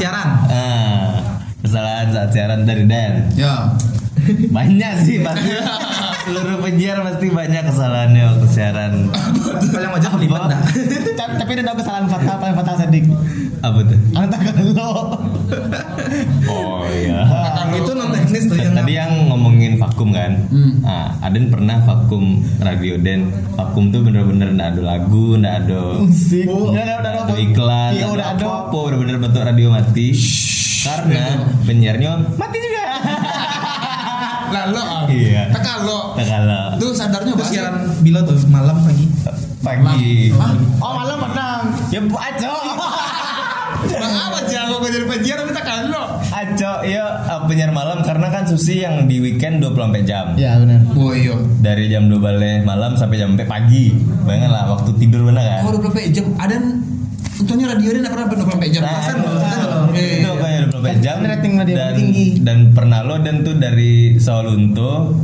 siaran. Ah, kesalahan saat siaran dari Dan. Ya. Banyak sih pasti. Seluruh penyiar pasti banyak kesalahannya waktu siaran. Kalau yang wajah lipat dah. Ta- Tapi ada kesalahan fatal paling fatal sadik. Apa tuh? Antak lo. Oh iya. Itu non teknis tuh yang Tadi yang ngomongin vakum kan, nah, Aden pernah vakum radio Den. Vakum tuh bener-bener nggak ada lagu, nggak ada Musik. Oh. Udah ada iklan, Iya udah ada. apa-apa, bener-bener bentuk radio mati. Karena penyiarnya mati juga. Lah lo. Iya. Tekan lo. Tuh sadarnya itu apa sih? siaran bila tuh malam pagi. Pagi. Oh malam menang. Ya bu aco. Bang apa jago gue jadi penyiar tapi tekan lo. Aco ya eh, penyiar malam karena kan Susi yang di weekend 24 jam. Ya benar. Oh iya. Dari jam 2 balik malam sampai jam 4 pagi. Bayangin lah waktu tidur bener kan? Oh 24 jam. Ada Untungnya radio dia nggak pernah 24 jam. Nah, itu, kayak 24 jam Rating radio dan, tinggi. dan pernah lo dan tuh dari Sawalunto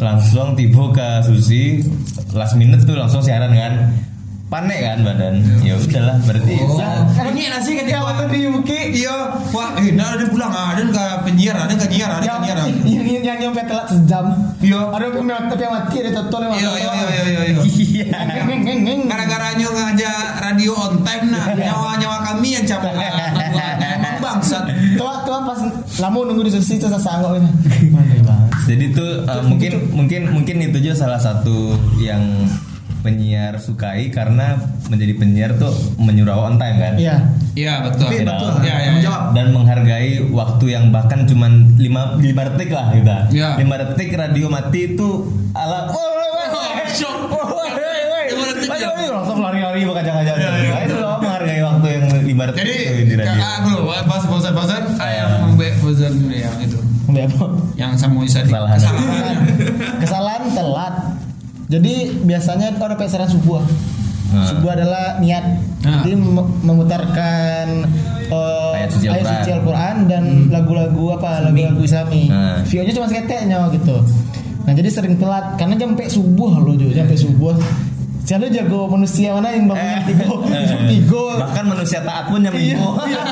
langsung tiba ke Susi last minute tuh langsung siaran kan panik kan badan ya udahlah berarti Oh. Ini nasi kan dia waktu di UK. Iya, wah, eh, nah ada pulang, ah, ada nggak penyiar, ada nggak nyiar, ada nggak nyiar. ah. Yang nyampe telat sejam. Iya. Ada yang tapi yang mati ada total yang Iya, mati. iya, iya, iya, iya. iya. Gara-gara nyo ngajak radio on time nah, nyawa-nyawa kami yang capek. Emang bangsat. Tua tua pas lamu nunggu di susi terus sanggup ini. Jadi tuh uh, mungkin mungkin mungkin itu aja salah satu yang penyiar sukai karena menjadi penyiar tuh menyuruh on time kan Iya. Iya, betul. Iya, betul. betul. Iya, iya. Menjawab. dan menghargai waktu yang bahkan cuman 5 lima detik lah kita. Iya. 5 detik radio mati itu ala Oh, shock. Lima detik, ya? langsung lari-lari berkaca-kaca. Iya, iya. Nah, itu loh menghargai waktu yang 5 detik Jadi, itu di radio. ah, belum, pas bosan-bosan, ayam membek bosan yang itu. Ambil apa? Yang sama Isa Kesalahan. telat. Jadi biasanya orang pesaran subuh. Nah. Subuh adalah niat. Nah. Jadi mem- memutarkan eh, Ayat suci Al-Quran. Al-Quran dan lagu-lagu apa lagu-lagu Islami. Nah. View-nya cuma seketeknya gitu. Nah jadi sering telat karena jam sampai subuh loh Jo, jam sampai subuh. Saya jago manusia mana yang bangun jam tiga, Eh, jam tiga. Bahkan manusia taat pun jam Iya. 5. iya.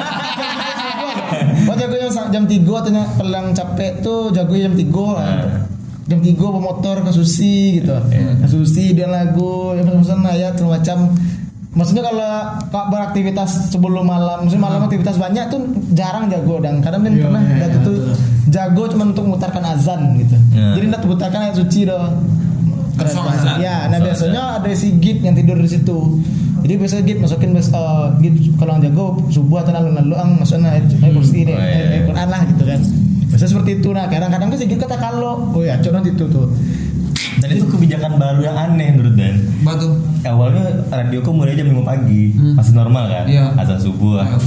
Oh jago jam 3 atau yang pelang capek tuh jago jam 3 Nah. Jam 3 bawa motor ke Susi gitu. Iya. Ke Susi dia lagu, ya pesan ayat segala macam. Maksudnya kalau kau beraktivitas sebelum malam, maksudnya malam aktivitas banyak tuh jarang jago dan kadang kan pernah iya, Datu tuh jago cuma untuk memutarkan azan gitu. Iya. Jadi ndak memutarkan ayat suci azan. Ya, nah biasanya ada si git yang tidur di situ. Jadi biasanya git masukin bes, eh, git kalau yang jago subuh atau lalu lalu ang masukin ayat kursi iya, iya. ayat Quran lah gitu kan. Biasanya seperti itu. Nah kadang-kadang kan si git kata kalau, oh ya nanti itu tuh. Dan itu kebijakan baru yang aneh menurut Dan. Batu. Awalnya radio kok mulai jam 5 pagi, masih normal kan? Iya. Azan subuh. Iya.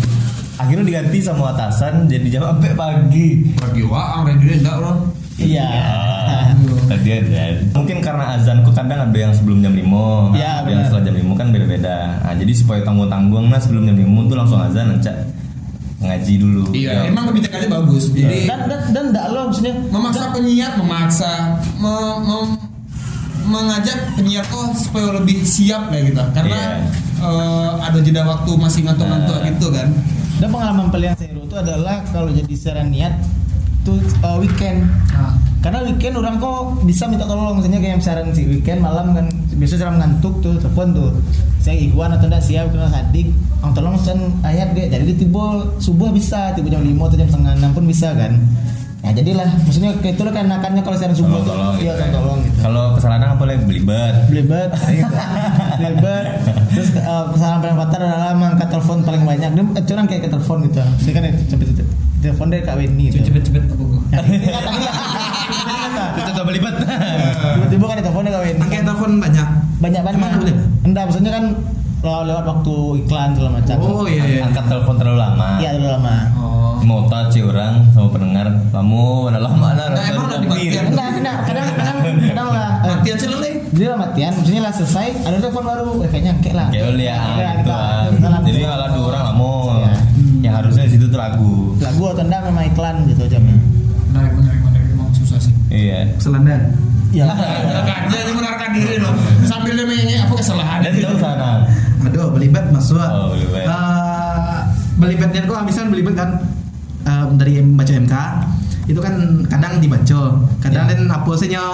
Akhirnya diganti sama atasan jadi jam sampai pagi. Radio waang, radio enggak bro. Iya. Tadi ada. Mungkin karena azanku kadang ada yang sebelum jam 5 Iya, ada yang setelah jam 5 kan beda-beda. Nah, jadi supaya tanggung-tanggung nah sebelum jam 5 tuh langsung azan encak ngaji dulu. Iya, Ya. emang kebijakannya bagus. Jadi Dan dan dan ndak lo maksudnya memaksa penyiar, memaksa me- me- mengajak penyiar tuh supaya lebih siap lah gitu. Karena Iya. eh, ada jeda waktu masih ngantuk-ngantuk Nah. gitu kan. dan pengalaman paling yang seru itu adalah kalau jadi secara niat tuh eh, weekend. Nah, Karena weekend orang kok bisa minta tolong misalnya kayak saran si weekend malam kan biasa cara ngantuk tuh telepon tuh. Saya Ikhwan atau enggak siap kenal Sadik orang tolong sen ayat deh jadi dia tiba subuh bisa tiba jam 5 atau jam setengah enam pun bisa kan. Ya jadilah maksudnya kayak itu lah keenakannya kalau siaran subuh tuh. Tolong-tolong iya gitu ya. tolong gitu. Kalau kesalahan apa boleh belibet. belibet. Gitu. belibet. Terus eh, kesalahan paling fatal adalah mengangkat telepon paling banyak. Dia eh, curang kayak ke telepon gitu. Dia kan cepet cepet telepon dari Kak Weni gitu. cepet-cepet gua. Itu coba belibet. tiba-tiba kan telepon dari Kak Weni Pakai telepon banyak. banyak banget Emang boleh? enggak maksudnya kan lewat, lewat waktu iklan segala macam Oh iya iya. Angkat telepon terlalu lama. iya terlalu lama Oh. Mau tahu orang sama pendengar, kamu udah lama nah, Nah, emang udah dimatikan? enggak enggak kadang kadang kadang lah Matian selesai. jadi lah matian maksudnya lah selesai ada telepon baru eh, kayaknya kayak lah Kayak lu ya, Iya, gitu kan. Jadi kalau ada orang lama, Iya. yang harusnya di situ tuh lagu. lagu atau enggak memang iklan gitu jamnya Menarik, menarik, menarik. Emang susah sih. Iya. Selandan. Iya Kan dia menarikkan diri loh. Sambil dia menyanyi apa kesalahan. Ada tidak sana? Aduh, belibet masuk. Oh, belibet. Eh, belibet belibetnya kok misalnya belibet kan eh, dari baca MK itu kan kadang dibaca kadang Ya. dan apa nyo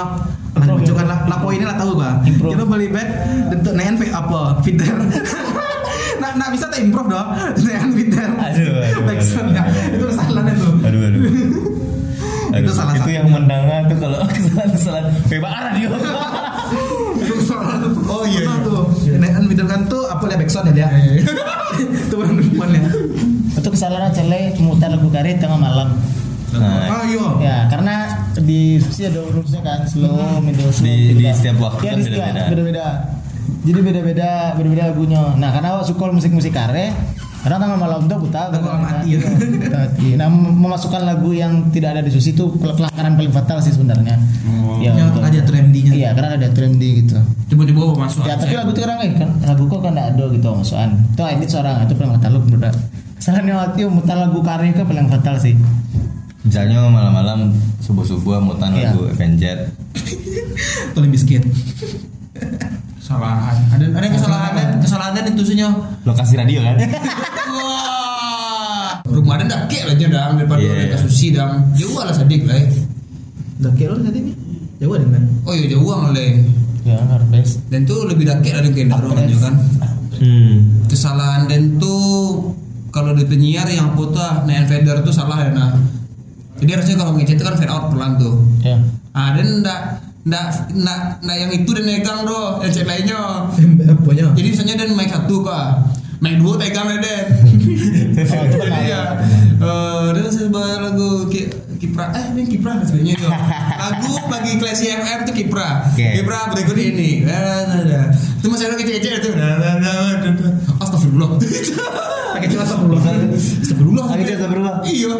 lah dibaca kan lah lapo ini lah tahu gua itu belibet untuk fe- apa feeder nah, nah bisa tak improve dong naen feeder Aduh, aduh, backsoundnya aduh, aduh. itu kesalahan itu Aduh aduh. Itu salah itu satunya. yang mendengar tuh kalau kesalahan-kesalahan bebas radio. itu kesalahan tuh Oh, iya, Betul iya. tuh feeder kan tuh apa ya backsound ya dia itu baru depannya Itu kesalahan cele mutar lagu karet tengah malam. Nah, ah iya Ya, karena di Susi ada urusnya kan slow, middle slow. Di- di kan. setiap waktu Ya, kan beda-beda. Beda-beda. Jadi beda-beda, beda-beda lagunya. Nah, karena awak suka musik-musik kare, karena tengah malam tuh putar. Lagu kan, mati, ya. mati. Nah, mem- memasukkan lagu yang tidak ada di Susi itu pel- pelanggaran paling fatal sih sebenarnya. Oh. Ya, yang betul. ada tuh MD-nya Iya, karena ada trim di gitu. Tiba-tiba masuk. Ya, tapi lagu itu eh, kan lagu kok kan tidak ada gitu masukan. Itu edit seorang itu paling fatal lu menurut. Salahnya waktu mutar lagu kare itu paling fatal sih. misalnya malam-malam subuh-subuh mutan Iya. lagu Avenged. Tolong biskuit kesalahan. Ada ada yang kesalahan kesalahan itu sihnya. Lokasi radio kan? Wah. Rumah ada ndak kek aja dang daripada yeah, iya. susi dang. Jauh lah sadik lah. eh. udah kira lo tadi nih jauh ada kan Oh iya jauh lah. Ya, harus. Dan tuh lebih dakek dari kendaro kan kan. Hmm. Kesalahan dan tuh kalau di penyiar yang foto ah, main fader tuh salah ya nah. Jadi harusnya kalau ngechat itu kan fade out pelan tuh. Ya. Ah dan ndak ndak ndak ndak yang itu dan megang doh, yang chat lainnya. punya Jadi misalnya dan mic satu kak, mic dua pegang deh. Oh, itu. Jadi ya, dan saya bawa lagu ki, Kipra, eh ini Kipra kan sebenarnya itu. Lagu bagi Classy FM tuh Kipra. Oke. Kipra berikut ini. Nah, nah, nah. Itu masih ada itu. Nah, nah, nah, nah, nah. Astagfirullah. pakai cuma sepuluh Astagfirullah. Lagi dia astagfirullah. Iya.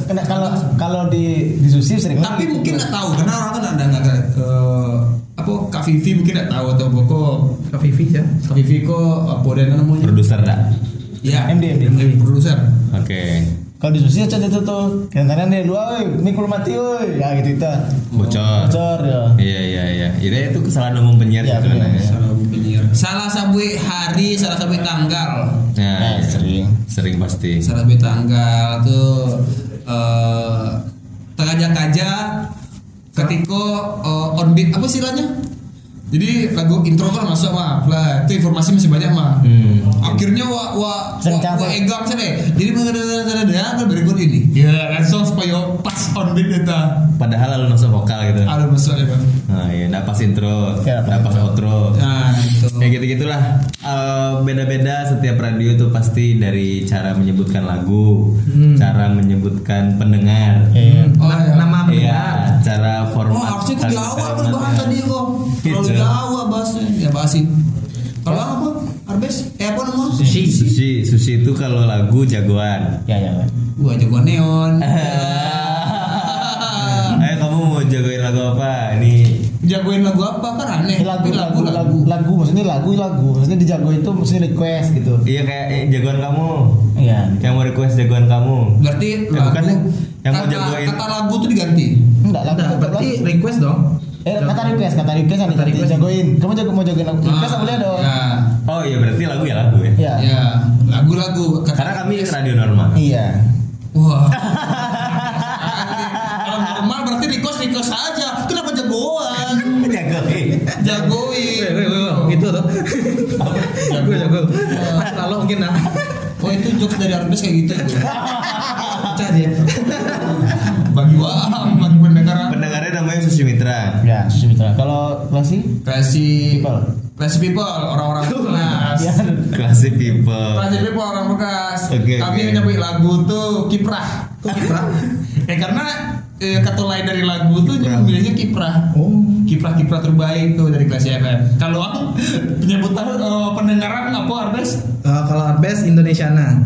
Kena- kalau kalau di di Susi sering Tapi mungkin gitu. nggak tahu karena orang kan ada nggak eh, apa Kak Vivi mungkin nggak tahu atau pokok Kak Vivi ya Kak Vivi kok apa dan namanya? Produser dah. Ya, MD, MD. produser. Oke. Kalau di Susi aja itu tuh kadang-kadang dia dua, oi, mikul mati, oi, ya gitu itu. Bocor. Bocor ya. Iya iya iya. Itu itu kesalahan umum penyiar Iya, sebenarnya. benar. Salah penyiar. Salah sabui hari, salah sabui tanggal. Nah, Nah, iya. sering. Sering pasti. Salah sabui tanggal tuh eh terkaja-kaja ketika eh, on beat apa istilahnya? Jadi lagu intro kan masuk mah, lah itu informasi masih banyak mah. Hmm. Akhirnya wa wa wa, wa egang sana. Jadi ada berikut ini. Ya, langsung supaya on beat itu. Padahal lalu masuk vokal gitu. Ada masuk ya bang. Nah, iya, nggak pas intro, Ya, nggak pas outro. Nah itu. Ya gitu gitulah. beda-beda setiap radio tuh pasti dari cara menyebutkan lagu, Hmm. cara menyebutkan pendengar. Iya. Oh, Na- iya. nama Iya, pendengar cara format. Oh harusnya gue di awal kalimat- gue bahas tadi kok Terlalu Gitu. jauh bahasnya Ya bahas sih Kalau apa? Arbes? Eh apa nama? sushi Sushi, sushi itu kalau lagu jagoan. Ya ya. ya. Wah jagoan neon Eh jagoin lagu apa? Ini Jagoin lagu apa? Kan aneh lagu, Tapi lagu, lagu, lagu, maksudnya lagu, lagu, maksudnya dijago itu maksudnya request gitu. iya kayak eh, jagoan kamu. Iya. Yang mau request jagoan kamu. Berarti Ya, lagu bukan, yang mau kata, jagoin. kata lagu tuh diganti Enggak, lagu Enggak, tetap berarti lagu. request dong Eh, kata request, kata request yang request. jagoin. Kamu jago mau jagoin lagu request Ah, boleh dong. Ya Oh iya berarti lagu ya lagu ya. Iya. Ya Lagu-lagu Kata- Karena kami radio normal. Iya. Wah Kalau mungkin nah Oh itu jokes dari Arbes kayak gitu. Pecah dia. Bagi waham, bagi pendengar. Pendengarnya namanya Sushi Mitra. Ya, Susi Mitra. Kalau klasi? Classy People. Classy people, orang-orang bekas. Ya. Classic people. Classy people, orang bekas. Oke, Kami oke. nyebut lagu tuh kiprah. Kok kiprah? Ya karena eh, kata lain dari lagu tuh milihnya kiprah. Oh Kiprah-kiprah terbaik tuh dari Classy FM Kalau aku penyebutan eh, pendengaran apa Arbes? Eh, kalau Arbes Indonesiana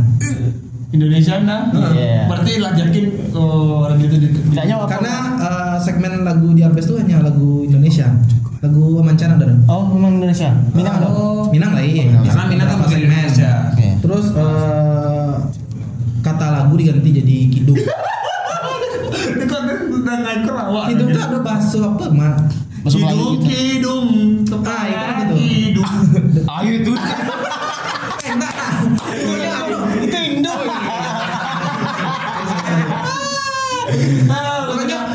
Indonesia nah Iya. Berarti lah yakin oh, radio itu di, di- Tidaknya karena eh, segmen lagu di Arbes tuh hanya lagu Indonesia lagu mancanegara ada Oh, memang Indonesia. Minang ada. Oh. Minang lah iya Minang. Karena Minang kan bahasa segmen. Indonesia. Terus eh, kata lagu diganti jadi kidung Itu kan udah kidung tuh ada bahasa apa mak masuk hidung, lagi gitu. Hidung, kepala, ah, gitu. hidung. Ayo itu. Ah,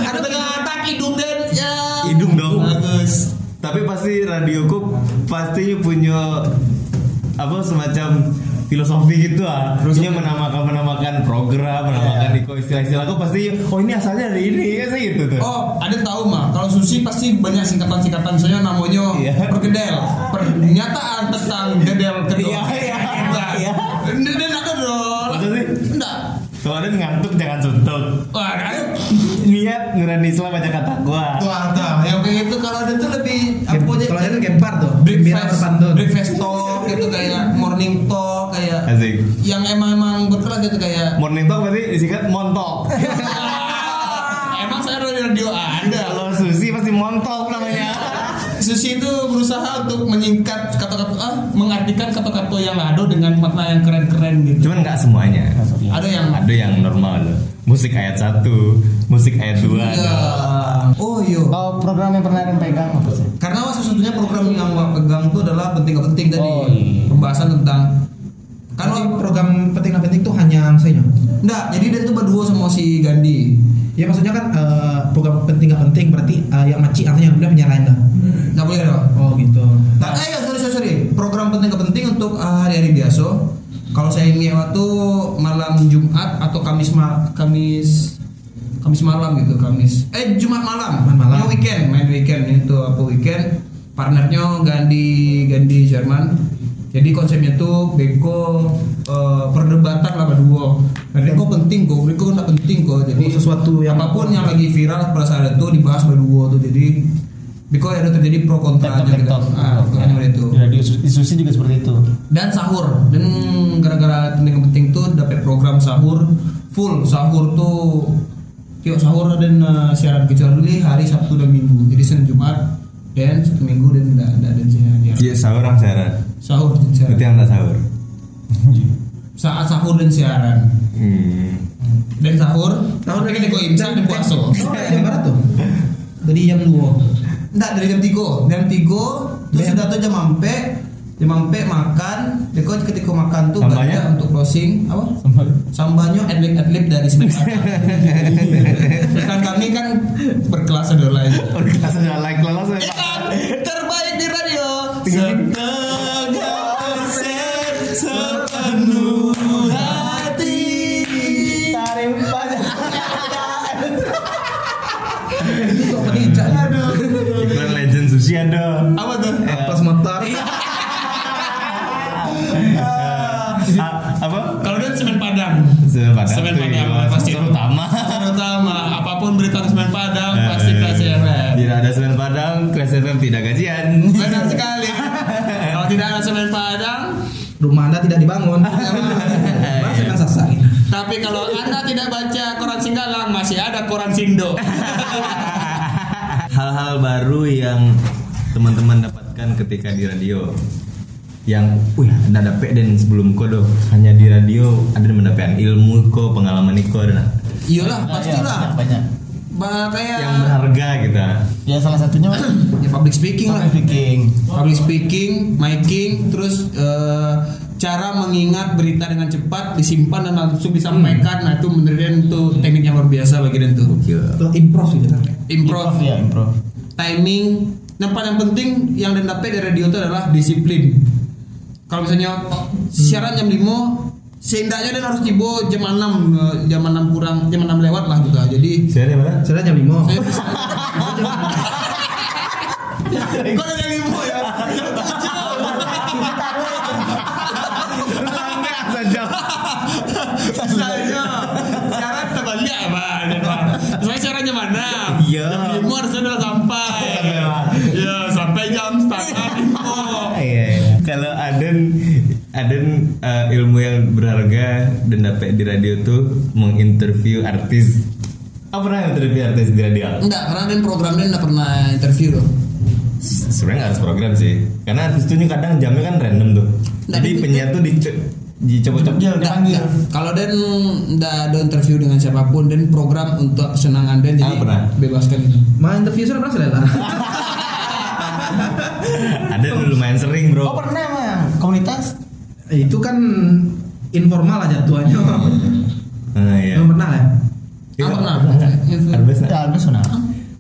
ada tengah hidung dan ya. hidung. Bagus. Tapi pasti radioku pastinya punya apa semacam filosofi gitu ah terusnya menamakan menamakan program menamakan iko istilah-istilah aku pasti oh ini asalnya dari ini ya sih gitu tuh Oh, ada tahu mah. Kalau sushi pasti banyak singkatan-singkatan. Misalnya namanya Iya. pergedel, pernyataan tentang gedel kedua. Iya, iya, Nah, iya. Dia nak kedol. Masa sih? Enggak. kalau ada ngantuk jangan suntuk Wah, niat nurani Islam baca kata gua Tuh, tuh. Yang kayak gitu kalau ada tuh lebih apa aja? Kalau ada kan gempar tuh. Breakfast, breakfast talk gitu kayak morning talk kayak asik yang emang emang berkelas gitu kayak morning talk berarti disingkat montok emang saya dari radio anda kalau susi pasti montok namanya Susi itu berusaha untuk menyingkat kata-kata ah, mengartikan kata-kata yang lado dengan makna yang keren-keren gitu. cuman nggak semuanya Ada yang ada yang normal loh musik ayat satu musik ayat dua Iya. Oh iya. Kalau program yang pernah yang pegang apa sih? Karena salah satunya program yang Wak pegang itu adalah penting gak penting tadi. Oh, iya. Pembahasan tentang kan Wak- program penting nggak penting tuh hanya saya. enggak, jadi dia tuh berdua sama si Gandhi. Ya maksudnya kan eh, program penting nggak penting berarti eh, yang maci artinya udah menyalahin dah. Enggak boleh dong. Oh gitu. Nah, eh ya, sorry, sorry, sorry. Program penting gak penting untuk uh, hari-hari biasa. Kalau saya ini waktu malam Jumat atau Kamis ma Kamis Kamis malam gitu, Kamis. Eh Jumat malam. Jumat malam. Ya, weekend, main weekend itu apa weekend. Partnernya Gandhi Gandhi Sherman. Jadi konsepnya tuh Beko eh, perdebatan lah berdua. Dan Beko penting kok, Beko nggak penting kok. Jadi Oh, sesuatu yang- apa pun yang lagi viral pada saat itu dibahas berdua tuh. Jadi Beko ada terjadi pro kontra Tektok tektok. Ah, bukan itu. Sus- di susi juga seperti itu. Dan sahur. Dan gara-gara penting penting tuh dapat program sahur full sahur tuh tiap sahur dan uh, siaran kecuali hari Sabtu dan Minggu. Jadi Senin Jumat dan Sabtu Minggu dan enggak ada dan siaran. Iya sahur orang siaran Sahur dan siaran. berarti yang tak sahur Saat sahur dan siaran. hmm. Dan sahur. Tahun Tapi kan kok imsak dan puasa. Oh, jam berapa tuh? Dari jam 2 Enggak dari jam 3 Jam 3 Terus sudah tuh jam ampe Jam ampe makan Deko ketika makan tuh Sambanya? banyak untuk closing Apa? Sambanya adlib-adlib dari sebentar Kan kami kan berkelas ada lain Ada semen padang, Rumah anda tidak dibangun. Masih kan sasak ini. tapi kalau anda tidak baca koran Singgalang masih ada koran Sindo. hal-hal baru yang teman-teman dapatkan ketika di radio yang wih ada dapet dan sebelum kodo hanya di radio ada yang mendapatkan ilmu ko pengalaman ko dan Iyalah pastilah. Banyak, banyak. Kayak yang berharga gitu Ya salah satunya ya, public speaking lah. public speaking. Public speaking, miking, terus eh, cara mengingat berita dengan cepat disimpan dan langsung disampaikan. Nah itu menurut itu teknik yang luar biasa bagi dan tuh. Itu improv gitu kan. Improv, ya improv. timing yang paling penting yang dan dapat dari radio itu adalah disiplin kalau misalnya siaran jam 5 seindahnya dan harus tiba jam 6 eh, jam 6 kurang jam 6 lewat lah gitu. Jadi saya mana Sudah jam 5. saya kok jam 5 ya? Saja terbalik apa? Saya siarannya mana Iya. jam 5 harusnya udah sampai. Ya sampai jam setengah Aden Aden eh, ilmu yang berharga dan dapat di radio tuh menginterview artis. Apa pernah interview artis di radio? Enggak, karena dan programnya enggak pernah interview loh. Se- Sebenarnya harus program sih, karena artis tuh kadang jamnya kan random tuh. Nah, Jadi di- penyiar tuh dico- dicoba-coba. Dia dipanggil. Kalau Dan enggak ada interview dengan siapa pun dan program untuk kesenangan Dan jadi Ah, pernah. bebaskan itu. Mah interview sudah pernah lah. Aden lumayan sering Oh bro. pernah emang komunitas? Itu kan informal aja jatuhannya. Nah, iya. Belum pernah ya? Iya, Ah, pernah. Arbes, nah. Ya, Albus pernah.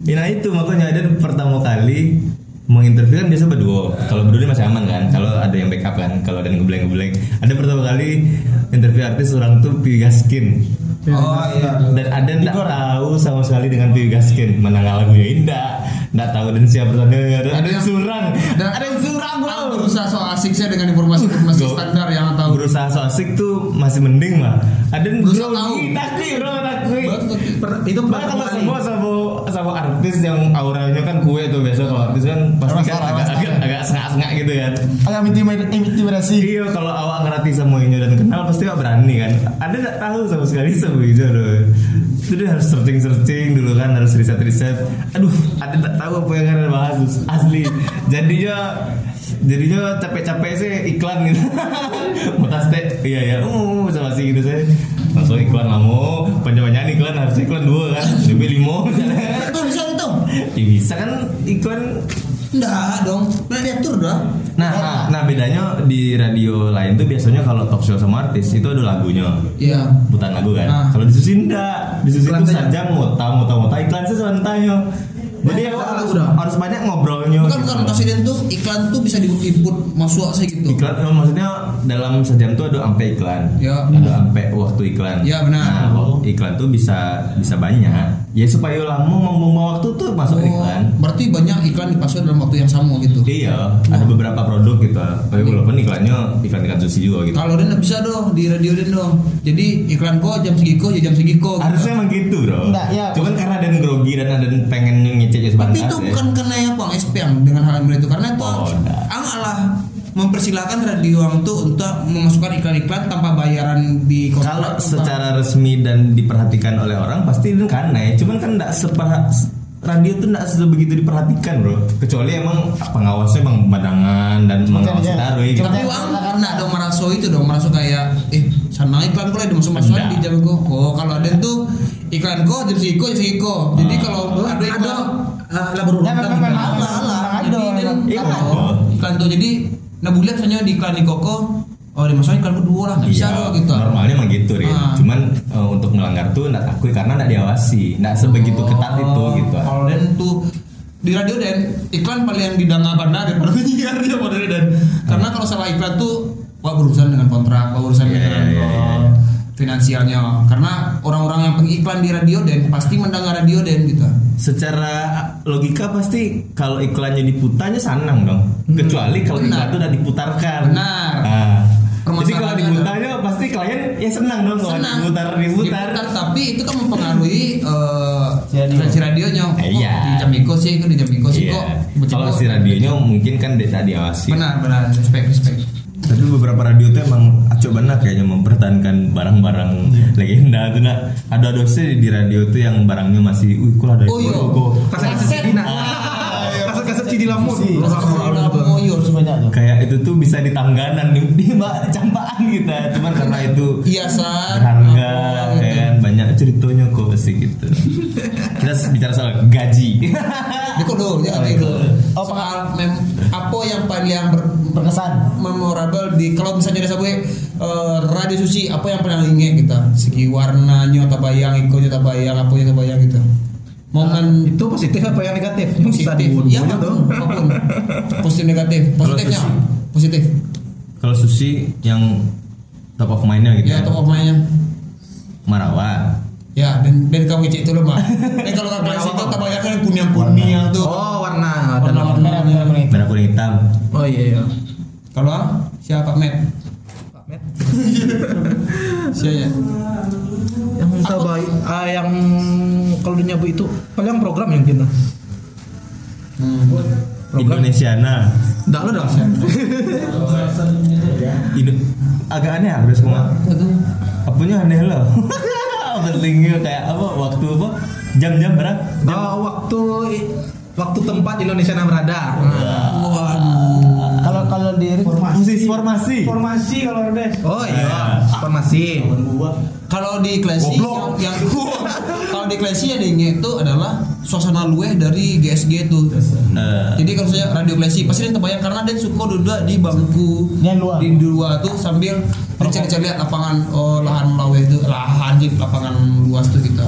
Ya, nah itu makanya Aden pertama kali menginterview kan biasa berdua kalau berdua masih aman kan kalau ada yang backup kan kalau ada yang ngebleng ngebleng ada pertama kali interview artis orang tuh Piwi Gaskin Oh iya. dan ada yang nggak tahu sama sekali dengan Piwi Gaskin menanggal lagunya indah nggak tahu dan siapa personilnya ada, Ada yang- surang Dan ada yang surang bro berusaha so asik saya dengan informasi-informasi Go. standar yang tahu. berusaha so asik tuh masih mending mah ada yang Berusaha tahu. takui bro takui itu kali. semua sama artis yang auranya kan kue tuh biasa kalau artis kan pasti kan agak agak agak sengak-sengak gitu kan. agak intimidasi Iya kalau awak ngerti semuanya dan kenal pasti awak berani kan. Ada nggak tahu sama sekali sama itu loh. Itu dia harus searching searching dulu kan harus riset riset. Aduh ada nggak tahu apa yang akan bahas asli. Jadinya jadinya capek-capek sih iklan gitu. Mutas teh iya ya. Uh sama sih gitu saya. Langsung iklan kamu panjang-panjang iklan harus iklan dua kan. Lebih limo misalnya. Itu bisa itu. Ya bisa kan iklan Enggak dong. Nah diatur dah. Nah, nah, nah bedanya di radio lain tuh biasanya kalau talk show sama artis itu ada lagunya. Iya. Putar lagu kan. Ah. Kalau di Susi enggak. Di Susi Iklan itu saja. saja mota mota mota iklan sih sebentarnya. Jadi Oh, harus, udah. harus banyak ngobrolnya. Bukan gitu. bukan presiden tuh iklan tuh bisa di input masuk saya gitu. Iklan eh, maksudnya dalam sejam tuh ada sampai iklan. Ya. Ada sampai waktu iklan. Ya, benar. Nah, waktu iklan tuh bisa bisa banyak. Ya supaya lama membuang waktu tuh masuk Oh, iklan. berarti banyak iklan dipasang dalam waktu yang sama gitu. Iya, ada beberapa produk gitu. Tapi walaupun iklannya iklan-iklan sushi juga gitu. Kalau dia nggak bisa dong di radio dia dong. Jadi iklan kok jam segiko ya jam segiko. gitu. Harusnya emang gitu bro. Enggak, ya. Cuman karena ada yang grogi dan ada yang pengen ngecek sebentar. Tapi itu ya. bukan karena ya Bang SP yang dengan hal yang itu karena itu Oh, enggak. Ang mempersilahkan radio yang tuh untuk memasukkan iklan-iklan tanpa bayaran di kontrak. Kalau tanpa- secara resmi dan diperhatikan oleh orang pasti itu kan naik. Cuman kan enggak seperha radio tuh enggak sebegitu diperhatikan bro. Kecuali emang pengawasnya emang badangan dan mengawasi aja. taruh gitu. Tapi Ang karena ada meraso itu dong meraso kayak eh sana iklan kok ada masuk masukan Enggak. di jam kok. Oh kalau ada tuh iklan kok jam segiko jam segiko. Jadi kalau ada ada iklan uh, lah berulang Ya, kan memang- iklan. Ada, Jadi dan iya, ada. Iklan tuh jadi nah boleh misalnya di iklan di Koko oh dimasukin iklan kedua lah nggak bisa Iya, gitu. normalnya emang gitu Rin. Ah. Cuman eh, untuk melanggar tuh enggak takut karena enggak diawasi, enggak sebegitu ketat itu gitu. Oh, Kalau Dan tuh di radio Dan iklan paling yang didanga bandar daripada penyiar dia pada Dan. Karena kalau salah iklan tuh wah berurusan dengan kontrak, wah urusan Iya, dengan iya, iya. oh, finansialnya. Karena orang-orang yang pengiklan di radio Dan pasti mendengar radio Dan gitu. Secara logika pasti kalau iklannya diputarnya senang dong. Kecuali kalau iklan itu udah diputarkan. Benar. Nah, jadi kalau diputarnya pasti klien ya senang dong kalau Senang. diputar diputar. Diputar, tapi itu kan mempengaruhi eh Si radionya. Eh, iya. Kok Di Jamiko sih, kan di Jamiko sih Iya. kok. Kalau si radionya mungkin kan tidak diawasi. Benar, benar. Respect, respect. Tapi beberapa radio tuh emang acok banget kayaknya mempertahankan barang-barang Iya. legenda tuh nak. Ada dosen di radio tuh yang barangnya masih, wih kok ada Oh, iya. Kaset-kaset CD lama. Oh, iya. Terus banyak tuh kayak itu tuh bisa di tangganan di, di mbak campaan gitu cuman karena itu Hiasan. berharga kan banyak ceritanya kok sih gitu kita bicara soal gaji Ini kok dulu, jangan Oh, itu. iya. Oh, apa yang paling yang ber, berkesan. Memorable di kalau misalnya ada sebuah eh, radio susi apa yang paling inget kita segi warnanya tak bayang ikonya tak bayang apa yang bayang gitu. Momen Itu positif apa yang negatif? Positif. Ya tuh. apa pun, apa pun. Positif negatif. Kalau positifnya positif. Kalau susi yang top of mindnya gitu ya top of mind-nya. Marawa. Ya dan dan kau ngecek itu loh mah dan kalau kau kelas itu tak bayang kan kuning kuning tuh. Oh, warna Warna- merah merah merah itu merah kuning hitam Oh iya iya. kalau siapa Matt Pak Met. siapa ya Yang terbaik ah yang kalau di nyabu itu paling program yang gitu. hmm. Program. Indonesiana Enggak lo dong. Indo- agak aneh harus kok itu apanya aneh loh pentingnya kayak apa waktu apa jam-jam berapa Oh, waktu waktu tempat Indonesia Nam Radar. waduh kalau kalau di posisi formasi formasi kalau ada Oh iya, formasi. Kalau di klasi yang, yang kalau di klasi yang itu adalah suasana luweh dari GSG itu. Eh, Jadi kalau saya radio klasi pasti dia terbayang karena dia suka duduk di bangku Yang luar. di luar tuh sambil mencari-cari lihat lapangan oh lahan lawe itu lahan sih lapangan luas tuh kita.